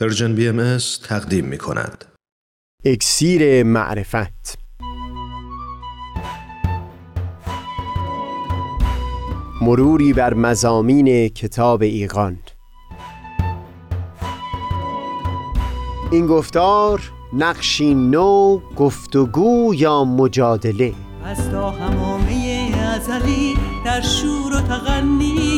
Persian BM تقدیم می کند. اکسیر معرفت. مروری بر مضامین کتاب ایقان این گفتار نقشی نو گفتگو یا مجادله. از تا حمامه ازلی در شور و تغنیست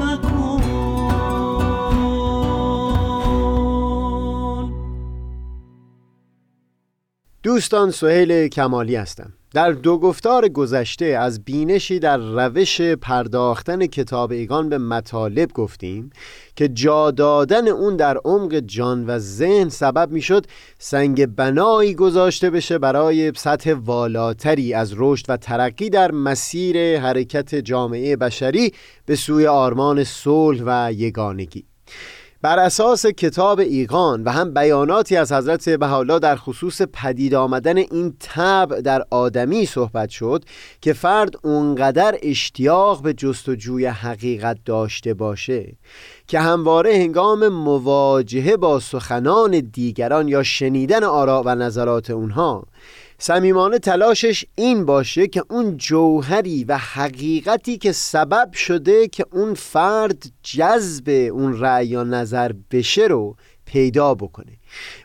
دوستان سهیل کمالی هستم. در دو گفتار گذشته از بینشی در روش پرداختن کتاب ایگان به مطالب گفتیم که جا دادن اون در عمق جان و ذهن سبب می‌شد سنگ بنایی گذاشته بشه برای سطح والاتری از رشد و ترقی در مسیر حرکت جامعه بشری به سوی آرمان صلح و یگانگی. بر اساس کتاب ایقان و هم بیاناتی از حضرت بهاءالله در خصوص پدید آمدن این طبع در آدمی صحبت شد که فرد اونقدر اشتیاق به جستجوی حقیقت داشته باشه که همواره هنگام مواجهه با سخنان دیگران یا شنیدن آراء و نظرات اونها صمیمانه تلاشش این باشه که اون جوهری و حقیقتی که سبب شده که اون فرد جذب اون رأی یا نظر بشه رو پیدا بکنه.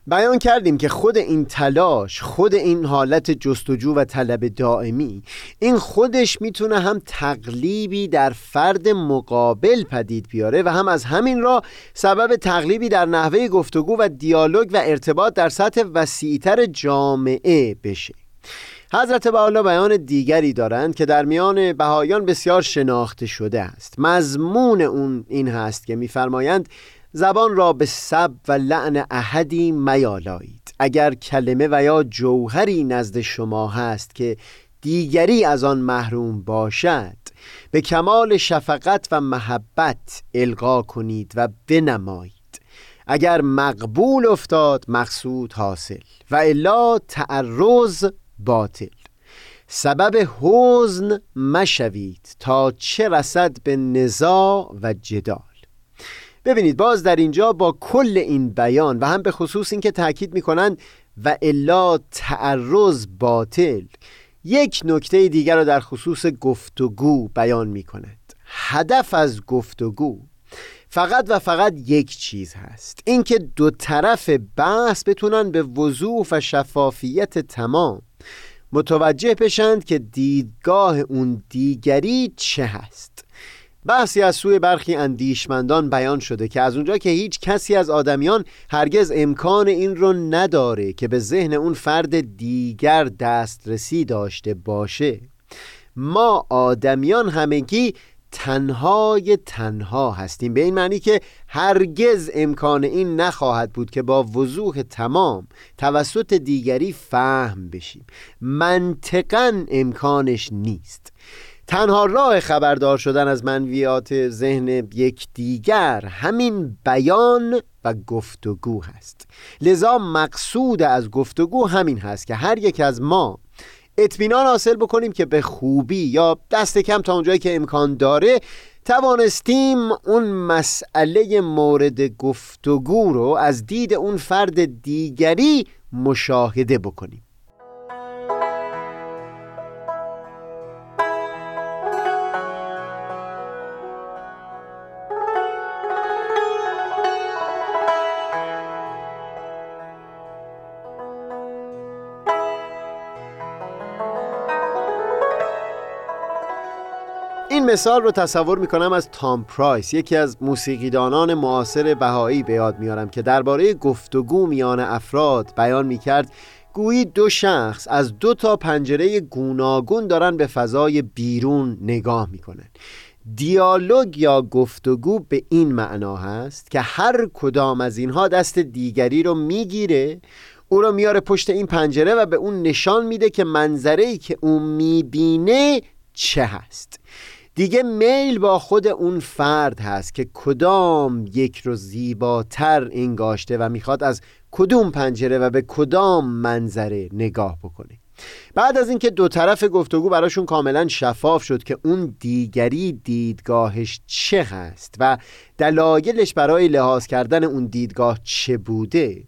بیان کردیم که خود این تلاش خود این حالت جستجو و طلب دائمی این خودش می‌تونه هم تقلیبی در فرد مقابل پدید بیاره و هم از همین را سبب تقلیبی در نحوه گفتگو و دیالوگ و ارتباط در سطح وسیعتر جامعه بشه. حضرت بحالا بیان دیگری دارند که در میان بهایان بسیار شناخته شده است. مضمون اون این هست که میفرمایند زبان را به سب و لعن احدی میالایید. اگر کلمه و یا جوهری نزد شما هست که دیگری از آن محروم باشد به کمال شفقت و محبت القا کنید و بنمایید. اگر مقبول افتاد مقصود حاصل و الا تعرض باطل. سبب حزن مشوید تا چه رسد به نزاع و جدال. ببینید باز در اینجا با کل این بیان و هم به خصوص اینکه تاکید می‌کنند و الا تعرض باطل یک نکته دیگر رو در خصوص گفتگو بیان می‌کنند هدف از گفتگو فقط و فقط یک چیز هست اینکه دو طرف بحث بتونن به وضوح و شفافیت تمام متوجه بشند که دیدگاه اون دیگری چه هست. بحثی از سوی برخی اندیشمندان بیان شده که از اونجا که هیچ کسی از آدمیان هرگز امکان این رو نداره که به ذهن اون فرد دیگر دسترسی داشته باشه. ما آدمیان همگی تنهای تنها هستیم به این معنی که هرگز امکان این نخواهد بود که با وضوح تمام توسط دیگری فهم بشیم. منطقا امکانش نیست. تنها راه خبردار شدن از منویات ذهن یکدیگر همین بیان و گفتگو هست. لذا مقصود از گفتگو همین هست که هر یک از ما اطمینان حاصل بکنیم که به خوبی یا دست کم تا اونجایی که امکان داره توانستیم اون مسئله مورد گفتگو رو از دید اون فرد دیگری مشاهده بکنیم. مثال رو تصور می‌کنم از تام پرایس یکی از موسیقیدانان معاصر بهایی به یاد میارم که درباره گفتگو میان افراد بیان می‌کرد گویی دو شخص از دو تا پنجره گوناگون دارن به فضای بیرون نگاه می‌کنن. دیالوگ یا گفتگو به این معنا هست که هر کدام از اینها دست دیگری رو می‌گیره او رو میاره پشت این پنجره و به اون نشان میده که منظره ای که اون می‌بینه چه هست. دیگه میل با خود اون فرد هست که کدام یک رو زیباتر انگاشته و می‌خواد از کدوم پنجره و به کدام منظره نگاه بکنه. بعد از اینکه دو طرف گفتگو براشون کاملا شفاف شد که اون دیگری دیدگاهش چه هست و دلایلش برای لحاظ کردن اون دیدگاه چه بوده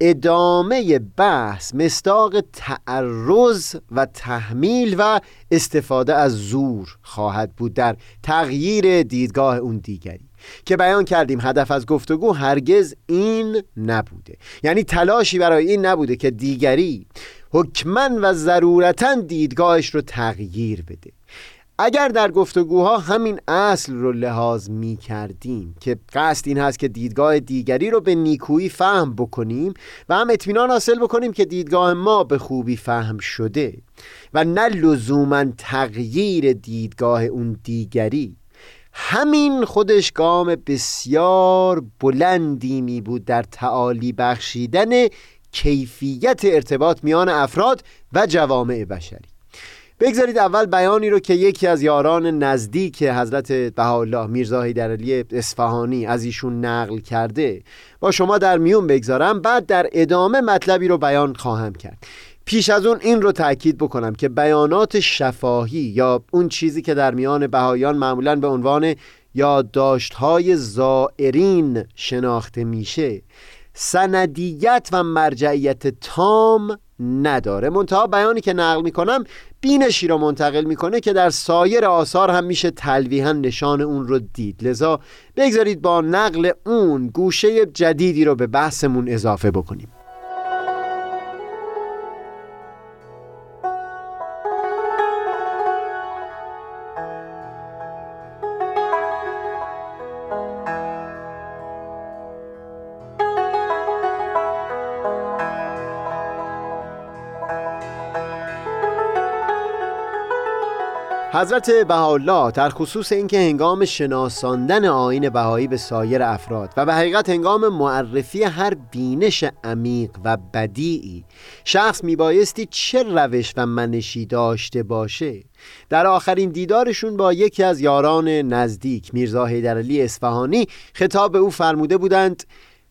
ادامه بحث مستاق تعرض و تحمیل و استفاده از زور خواهد بود در تغییر دیدگاه اون دیگری که بیان کردیم هدف از گفتگو هرگز این نبوده. یعنی تلاشی برای این نبوده که دیگری حکمن و ضرورتا دیدگاهش رو تغییر بده. اگر در گفتگوها همین اصل رو لحاظ می کردیم که قصد این هست که دیدگاه دیگری رو به نیکویی فهم بکنیم و هم اطمینان حاصل بکنیم که دیدگاه ما به خوبی فهم شده و نه لزوما تغییر دیدگاه اون دیگری. همین خودش گام بسیار بلندی می بود در تعالی بخشیدن کیفیت ارتباط میان افراد و جوامع بشری. بگذارید اول بیانی رو که یکی از یاران نزدیک حضرت بهاءالله میرزا حیدرعلی اصفهانی از ایشون نقل کرده. با شما در میون بگذارم. بعد در ادامه مطلبی رو بیان خواهم کرد. پیش از اون این رو تاکید بکنم که بیانات شفاهی یا اون چیزی که در میان بهایان معمولا به عنوان یادداشت‌های زائرین شناخته میشه. سندیت و مرجعیت تام نداره. منتها بیانی که نقل می‌کنم بینشی را منتقل می‌کنه که در سایر آثار هم میشه تلویحا نشان اون رو دید. لذا بگذارید با نقل اون گوشه جدیدی رو به بحثمون اضافه بکنیم. حضرت بهاءالله در خصوص اینکه هنگام شناساندن آین بهایی به سایر افراد و به حقیقت هنگام معرفی هر بینش عمیق و بدیعی شخص میبایستی چه روش و منشی داشته باشه؟ در آخرین دیدارشون با یکی از یاران نزدیک میرزا حیدرعلی اصفهانی خطاب او فرموده بودند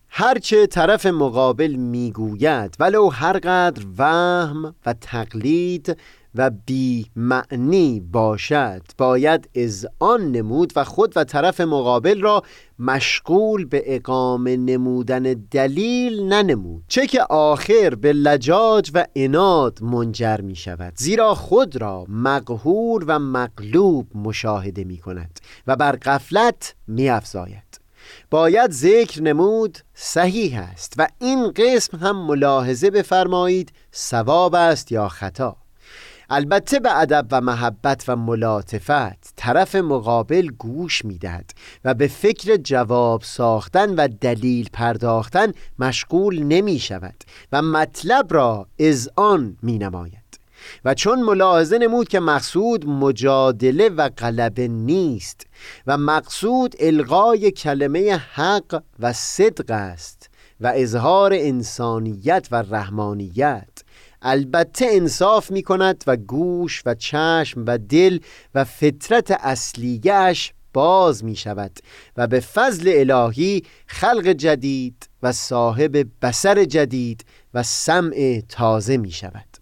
هرچه طرف مقابل می‌گوید ولو هرقدر وهم و تقلید و بی معنی باشد. باید از آن نمود و خود و طرف مقابل را مشغول به اقامه نمودن دلیل ننمود. چه که آخر به لجاج و اناد منجر می شود. زیرا خود را مقهور و مغلوب مشاهده می کند و بر قفلت می افزاید. باید ذکر نمود صحیح است و این قسم هم ملاحظه بفرمایید ثواب است یا خطا. البته به ادب و محبت و ملاطفت طرف مقابل گوش می‌دهد و به فکر جواب ساختن و دلیل پرداختن مشغول نمی شود و مطلب را از آن می نماید و چون ملاحظه نمود که مقصود مجادله و غلبه نیست و مقصود الغای کلمه حق و صدق است و اظهار انسانیت و رحمانیت البته انصاف می کند و گوش و چشم و دل و فطرت اصلیش باز می شود و به فضل الهی خلق جدید و صاحب بسر جدید و سمع تازه می شود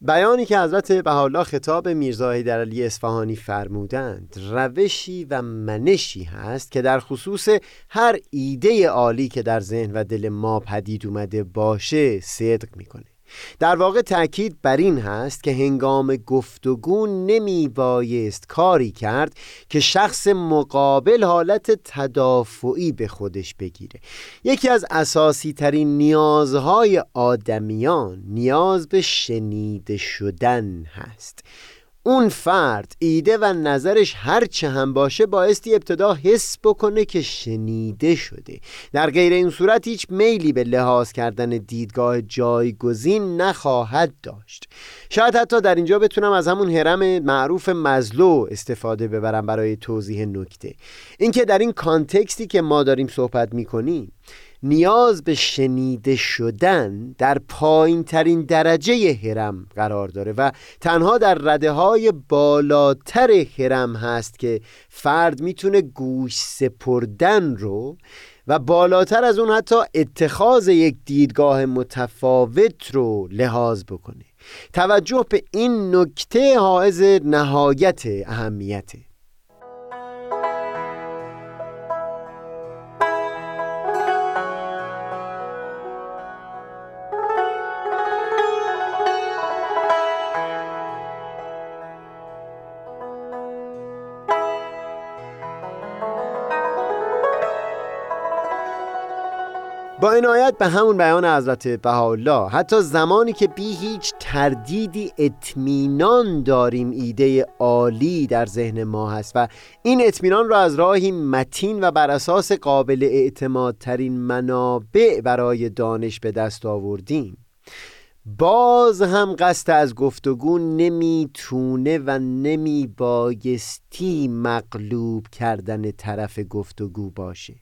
بیانی که حضرت بهاءالله خطاب میرزا علی اصفهانی فرمودند روشی و منشی هست که در خصوص هر ایده عالی که در ذهن و دل ما پدید اومده باشه صدق می‌کنه. در واقع تاکید بر این هست که هنگام گفتگو نمی بایست کاری کرد که شخص مقابل حالت تدافعی به خودش بگیره. یکی از اساسی ترین نیازهای آدمیان نیاز به شنیده شدن هست. اون فرد ایده و نظرش هر چه هم باشه بایستی ابتدا حس بکنه که شنیده شده. در غیر این صورت هیچ میلی به لحاظ کردن دیدگاه جایگزین نخواهد داشت. شاید حتی در اینجا بتونم از همون حرم معروف مزلو استفاده ببرم برای توضیح نکته. اینکه در این کانتکستی که ما داریم صحبت می‌کنیم نیاز به شنیده شدن در پایین ترین درجه هرم قرار داره و تنها در رده های بالاتر هرم هست که فرد می‌تونه گوش سپردن رو و بالاتر از اون حتی اتخاذ یک دیدگاه متفاوت رو لحاظ بکنه. توجه به این نکته حائز نهایت اهمیته. با عنایت به همون بیان حضرت بهاءالله حتی زمانی که بی هیچ تردیدی اطمینان داریم ایده عالی در ذهن ما هست و این اطمینان را از راهی متین و بر اساس قابل اعتمادترین منابع برای دانش به دست آوردیم. باز هم قصد از گفتگو نمی‌تونه و نمیبایستی مغلوب کردن طرف گفتگو باشه.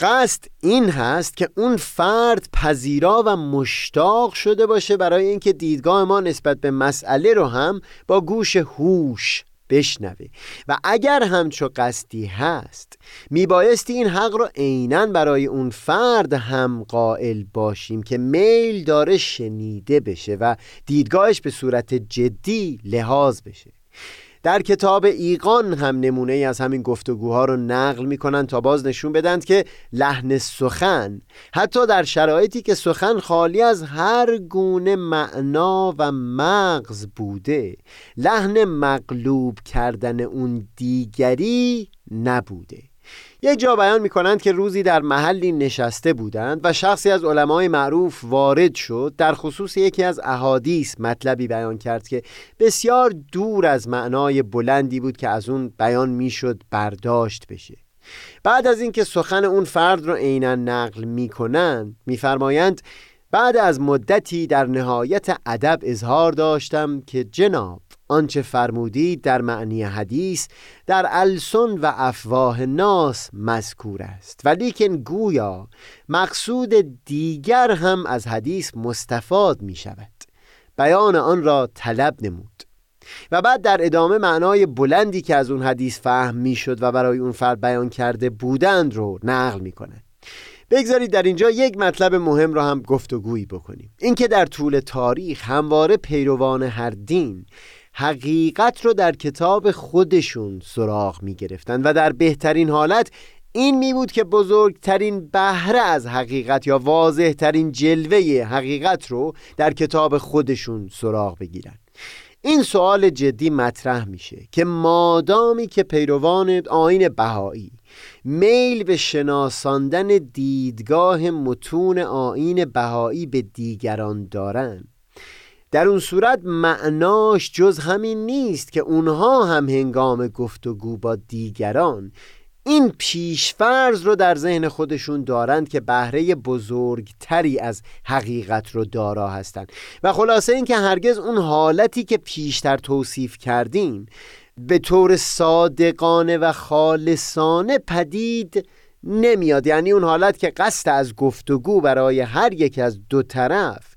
قصد این هست که اون فرد پذیرا و مشتاق شده باشه برای اینکه دیدگاه ما نسبت به مسئله رو هم با گوش هوش بشنوه. و اگر همچو قصدی هست میبایستی این حق رو عینا برای اون فرد هم قائل باشیم که میل داره شنیده بشه و دیدگاهش به صورت جدی لحاظ بشه. در کتاب ایقان هم نمونه ای از همین گفتگوها رو نقل می‌کنن تا باز نشون بدند که لحن سخن حتی در شرایطی که سخن خالی از هر گونه معنا و مغز بوده لحن مغلوب کردن اون دیگری نبوده. یک جا بیان می کنند که روزی در محلی نشسته بودند و شخصی از علمای معروف وارد شد. در خصوص یکی از احادیث مطلبی بیان کرد که بسیار دور از معنای بلندی بود که از اون بیان می‌شد برداشت بشه. بعد از اینکه سخن اون فرد رو عینا نقل می‌کنند میفرمایند بعد از مدتی در نهایت ادب اظهار داشتم که جناب آنچه فرمودید در معنی حدیث در السن و افواه ناس مذکور است. ولیکن گویا مقصود دیگر هم از حدیث مستفاد می شود بیان آن را طلب نمود. و بعد در ادامه معنای بلندی که از اون حدیث فهم می شد و برای اون فرد بیان کرده بودند رو نقل می کنند بگذارید در اینجا یک مطلب مهم را هم گفتگویی بکنیم. اینکه در طول تاریخ همواره پیروان هر دین حقیقت رو در کتاب خودشون سراغ می گرفتن و در بهترین حالت این می بود که بزرگترین بهره از حقیقت یا واضح ترین جلوه حقیقت رو در کتاب خودشون سراغ بگیرن. این سوال جدی مطرح میشه که مادامی که پیروان آین بهایی میل به شناساندن دیدگاه متون آین بهایی به دیگران دارند در اون صورت معناش جز همین نیست که اونها هم هنگام گفتگو با دیگران. این پیشفرز رو در ذهن خودشون دارند که بهره بزرگتری از حقیقت رو دارا هستند و خلاصه اینکه هرگز اون حالتی که پیشتر توصیف کردیم به طور صادقانه و خالصانه پدید نمیاد. یعنی اون حالت که قصد از گفتگو برای هر یک از دو طرف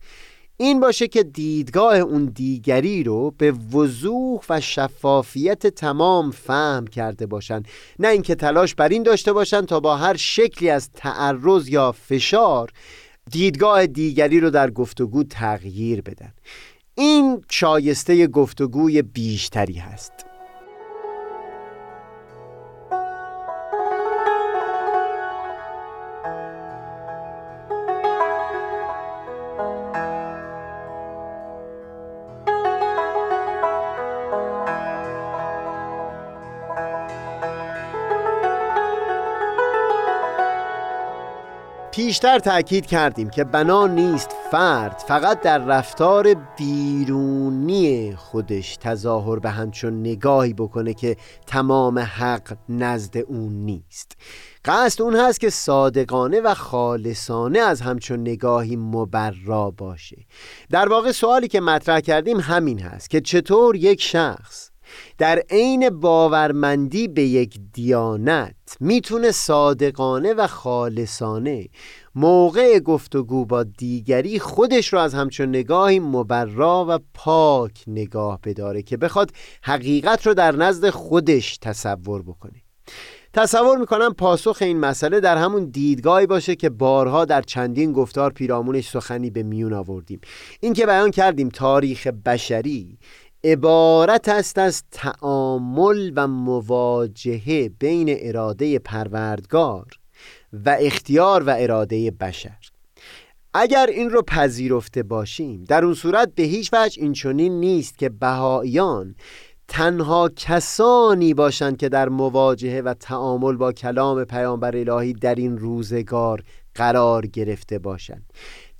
این باشه که دیدگاه اون دیگری رو به وضوح و شفافیت تمام فهم کرده باشن. نه اینکه تلاش بر این داشته باشن تا با هر شکلی از تعرض یا فشار دیدگاه دیگری رو در گفتگو تغییر بدن. این شایسته گفتگوی بیشتری هست. پیشتر تأکید کردیم که بنا نیست فرد فقط در رفتار بیرونی خودش تظاهر به همچون نگاهی بکنه که تمام حق نزد اون نیست. قصد اون هست که صادقانه و خالصانه از همچون نگاهی مبرا باشه. در واقع سوالی که مطرح کردیم همین هست که چطور یک شخص در عین باورمندی به یک دیانت می‌تونه صادقانه و خالصانه موقع گفتگو با دیگری خودش رو از همچون نگاهی مبرا و پاک نگاه بداره که بخواد حقیقت رو در نزد خودش تصور بکنه. تصور می‌کنم پاسخ این مسئله در همون دیدگاهی باشه که بارها در چندین گفتار پیرامونش سخنی به میون آوردیم. این که بیان کردیم تاریخ بشری عبارت است از تعامل و مواجهه بین اراده پروردگار و اختیار و اراده بشر. اگر این رو پذیرفته باشیم در اون صورت به هیچ وجه این چنین نیست که بهاییان تنها کسانی باشند که در مواجهه و تعامل با کلام پیامبر الهی در این روزگار قرار گرفته باشند.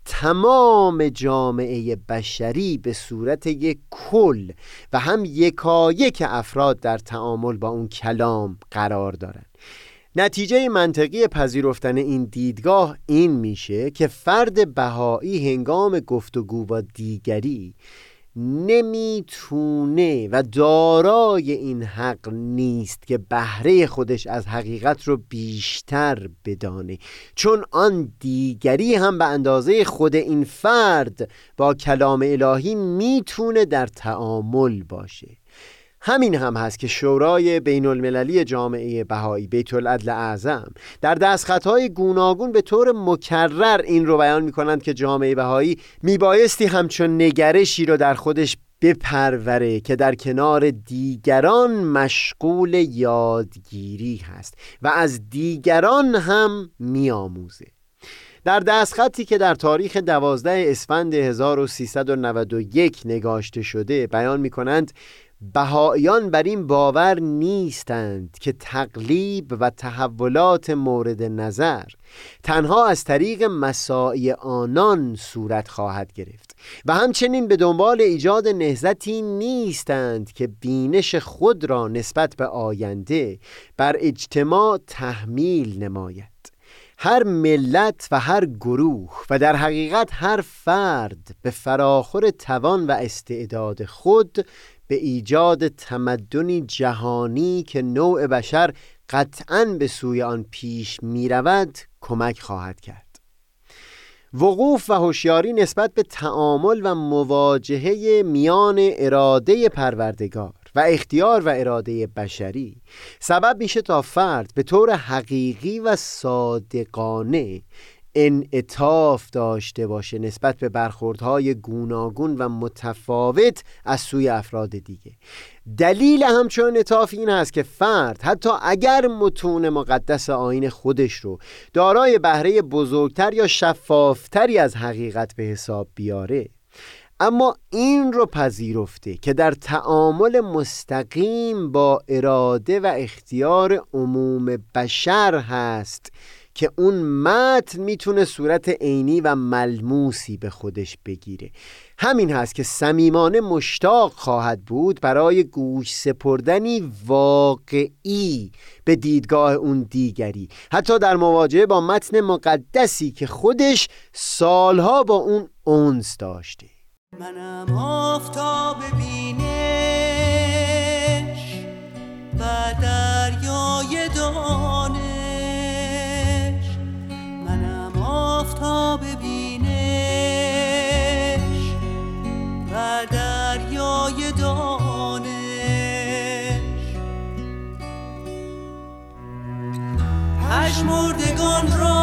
تمام جامعه بشری به صورت یک کل و هم یکایک افراد در تعامل با اون کلام قرار دارند نتیجه منطقی پذیرفتن این دیدگاه این میشه که فرد بهایی هنگام گفتگو با دیگری نمی‌تونه و دارای این حق نیست که بهره خودش از حقیقت رو بیشتر بدانه. چون آن دیگری هم به اندازه خود این فرد با کلام الهی می‌تونه در تعامل باشه. همین هم هست که شورای بین المللی جامعه بهایی بیت العدل اعظم در دستخطهای گوناگون به طور مکرر این رو بیان می کنند که جامعه بهایی میبایستی همچون نگرشی رو در خودش بپروره که در کنار دیگران مشغول یادگیری هست و از دیگران هم میآموزه. در دستخطی که در تاریخ دوازده اسفند 1391 نگاشته شده بیان می کنند بهاییان بر این باور نیستند که تقلیب و تحولات مورد نظر تنها از طریق مساعی آنان صورت خواهد گرفت و همچنین به دنبال ایجاد نهزتی نیستند که بینش خود را نسبت به آینده بر اجتماع تحمیل نماید. هر ملت و هر گروه و در حقیقت هر فرد به فراخور توان و استعداد خود به ایجاد تمدنی جهانی که نوع بشر قطعا به سوی آن پیش می رود کمک خواهد کرد. وقوف و هوشیاری نسبت به تعامل و مواجهه میان اراده پروردگار و اختیار و اراده بشری سبب میشه تا فرد به طور حقیقی و صادقانه انعطاف داشته باشه نسبت به برخوردهای گوناگون و متفاوت از سوی افراد دیگه. دلیل همچون انعطاف این است که فرد حتی اگر متون مقدس آین خودش رو دارای بهره بزرگتر یا شفافتری از حقیقت به حساب بیاره اما این رو پذیرفته که در تعامل مستقیم با اراده و اختیار عموم بشر هست که اون متن می‌تونه صورت عینی و ملموسی به خودش بگیره. همین هست که صمیمانه مشتاق خواهد بود برای گوش سپردنی واقعی به دیدگاه اون دیگری. حتی در مواجهه با متن مقدسی که خودش سالها با اون اونس داشته. منم آفتاب بینش و پشمردگان را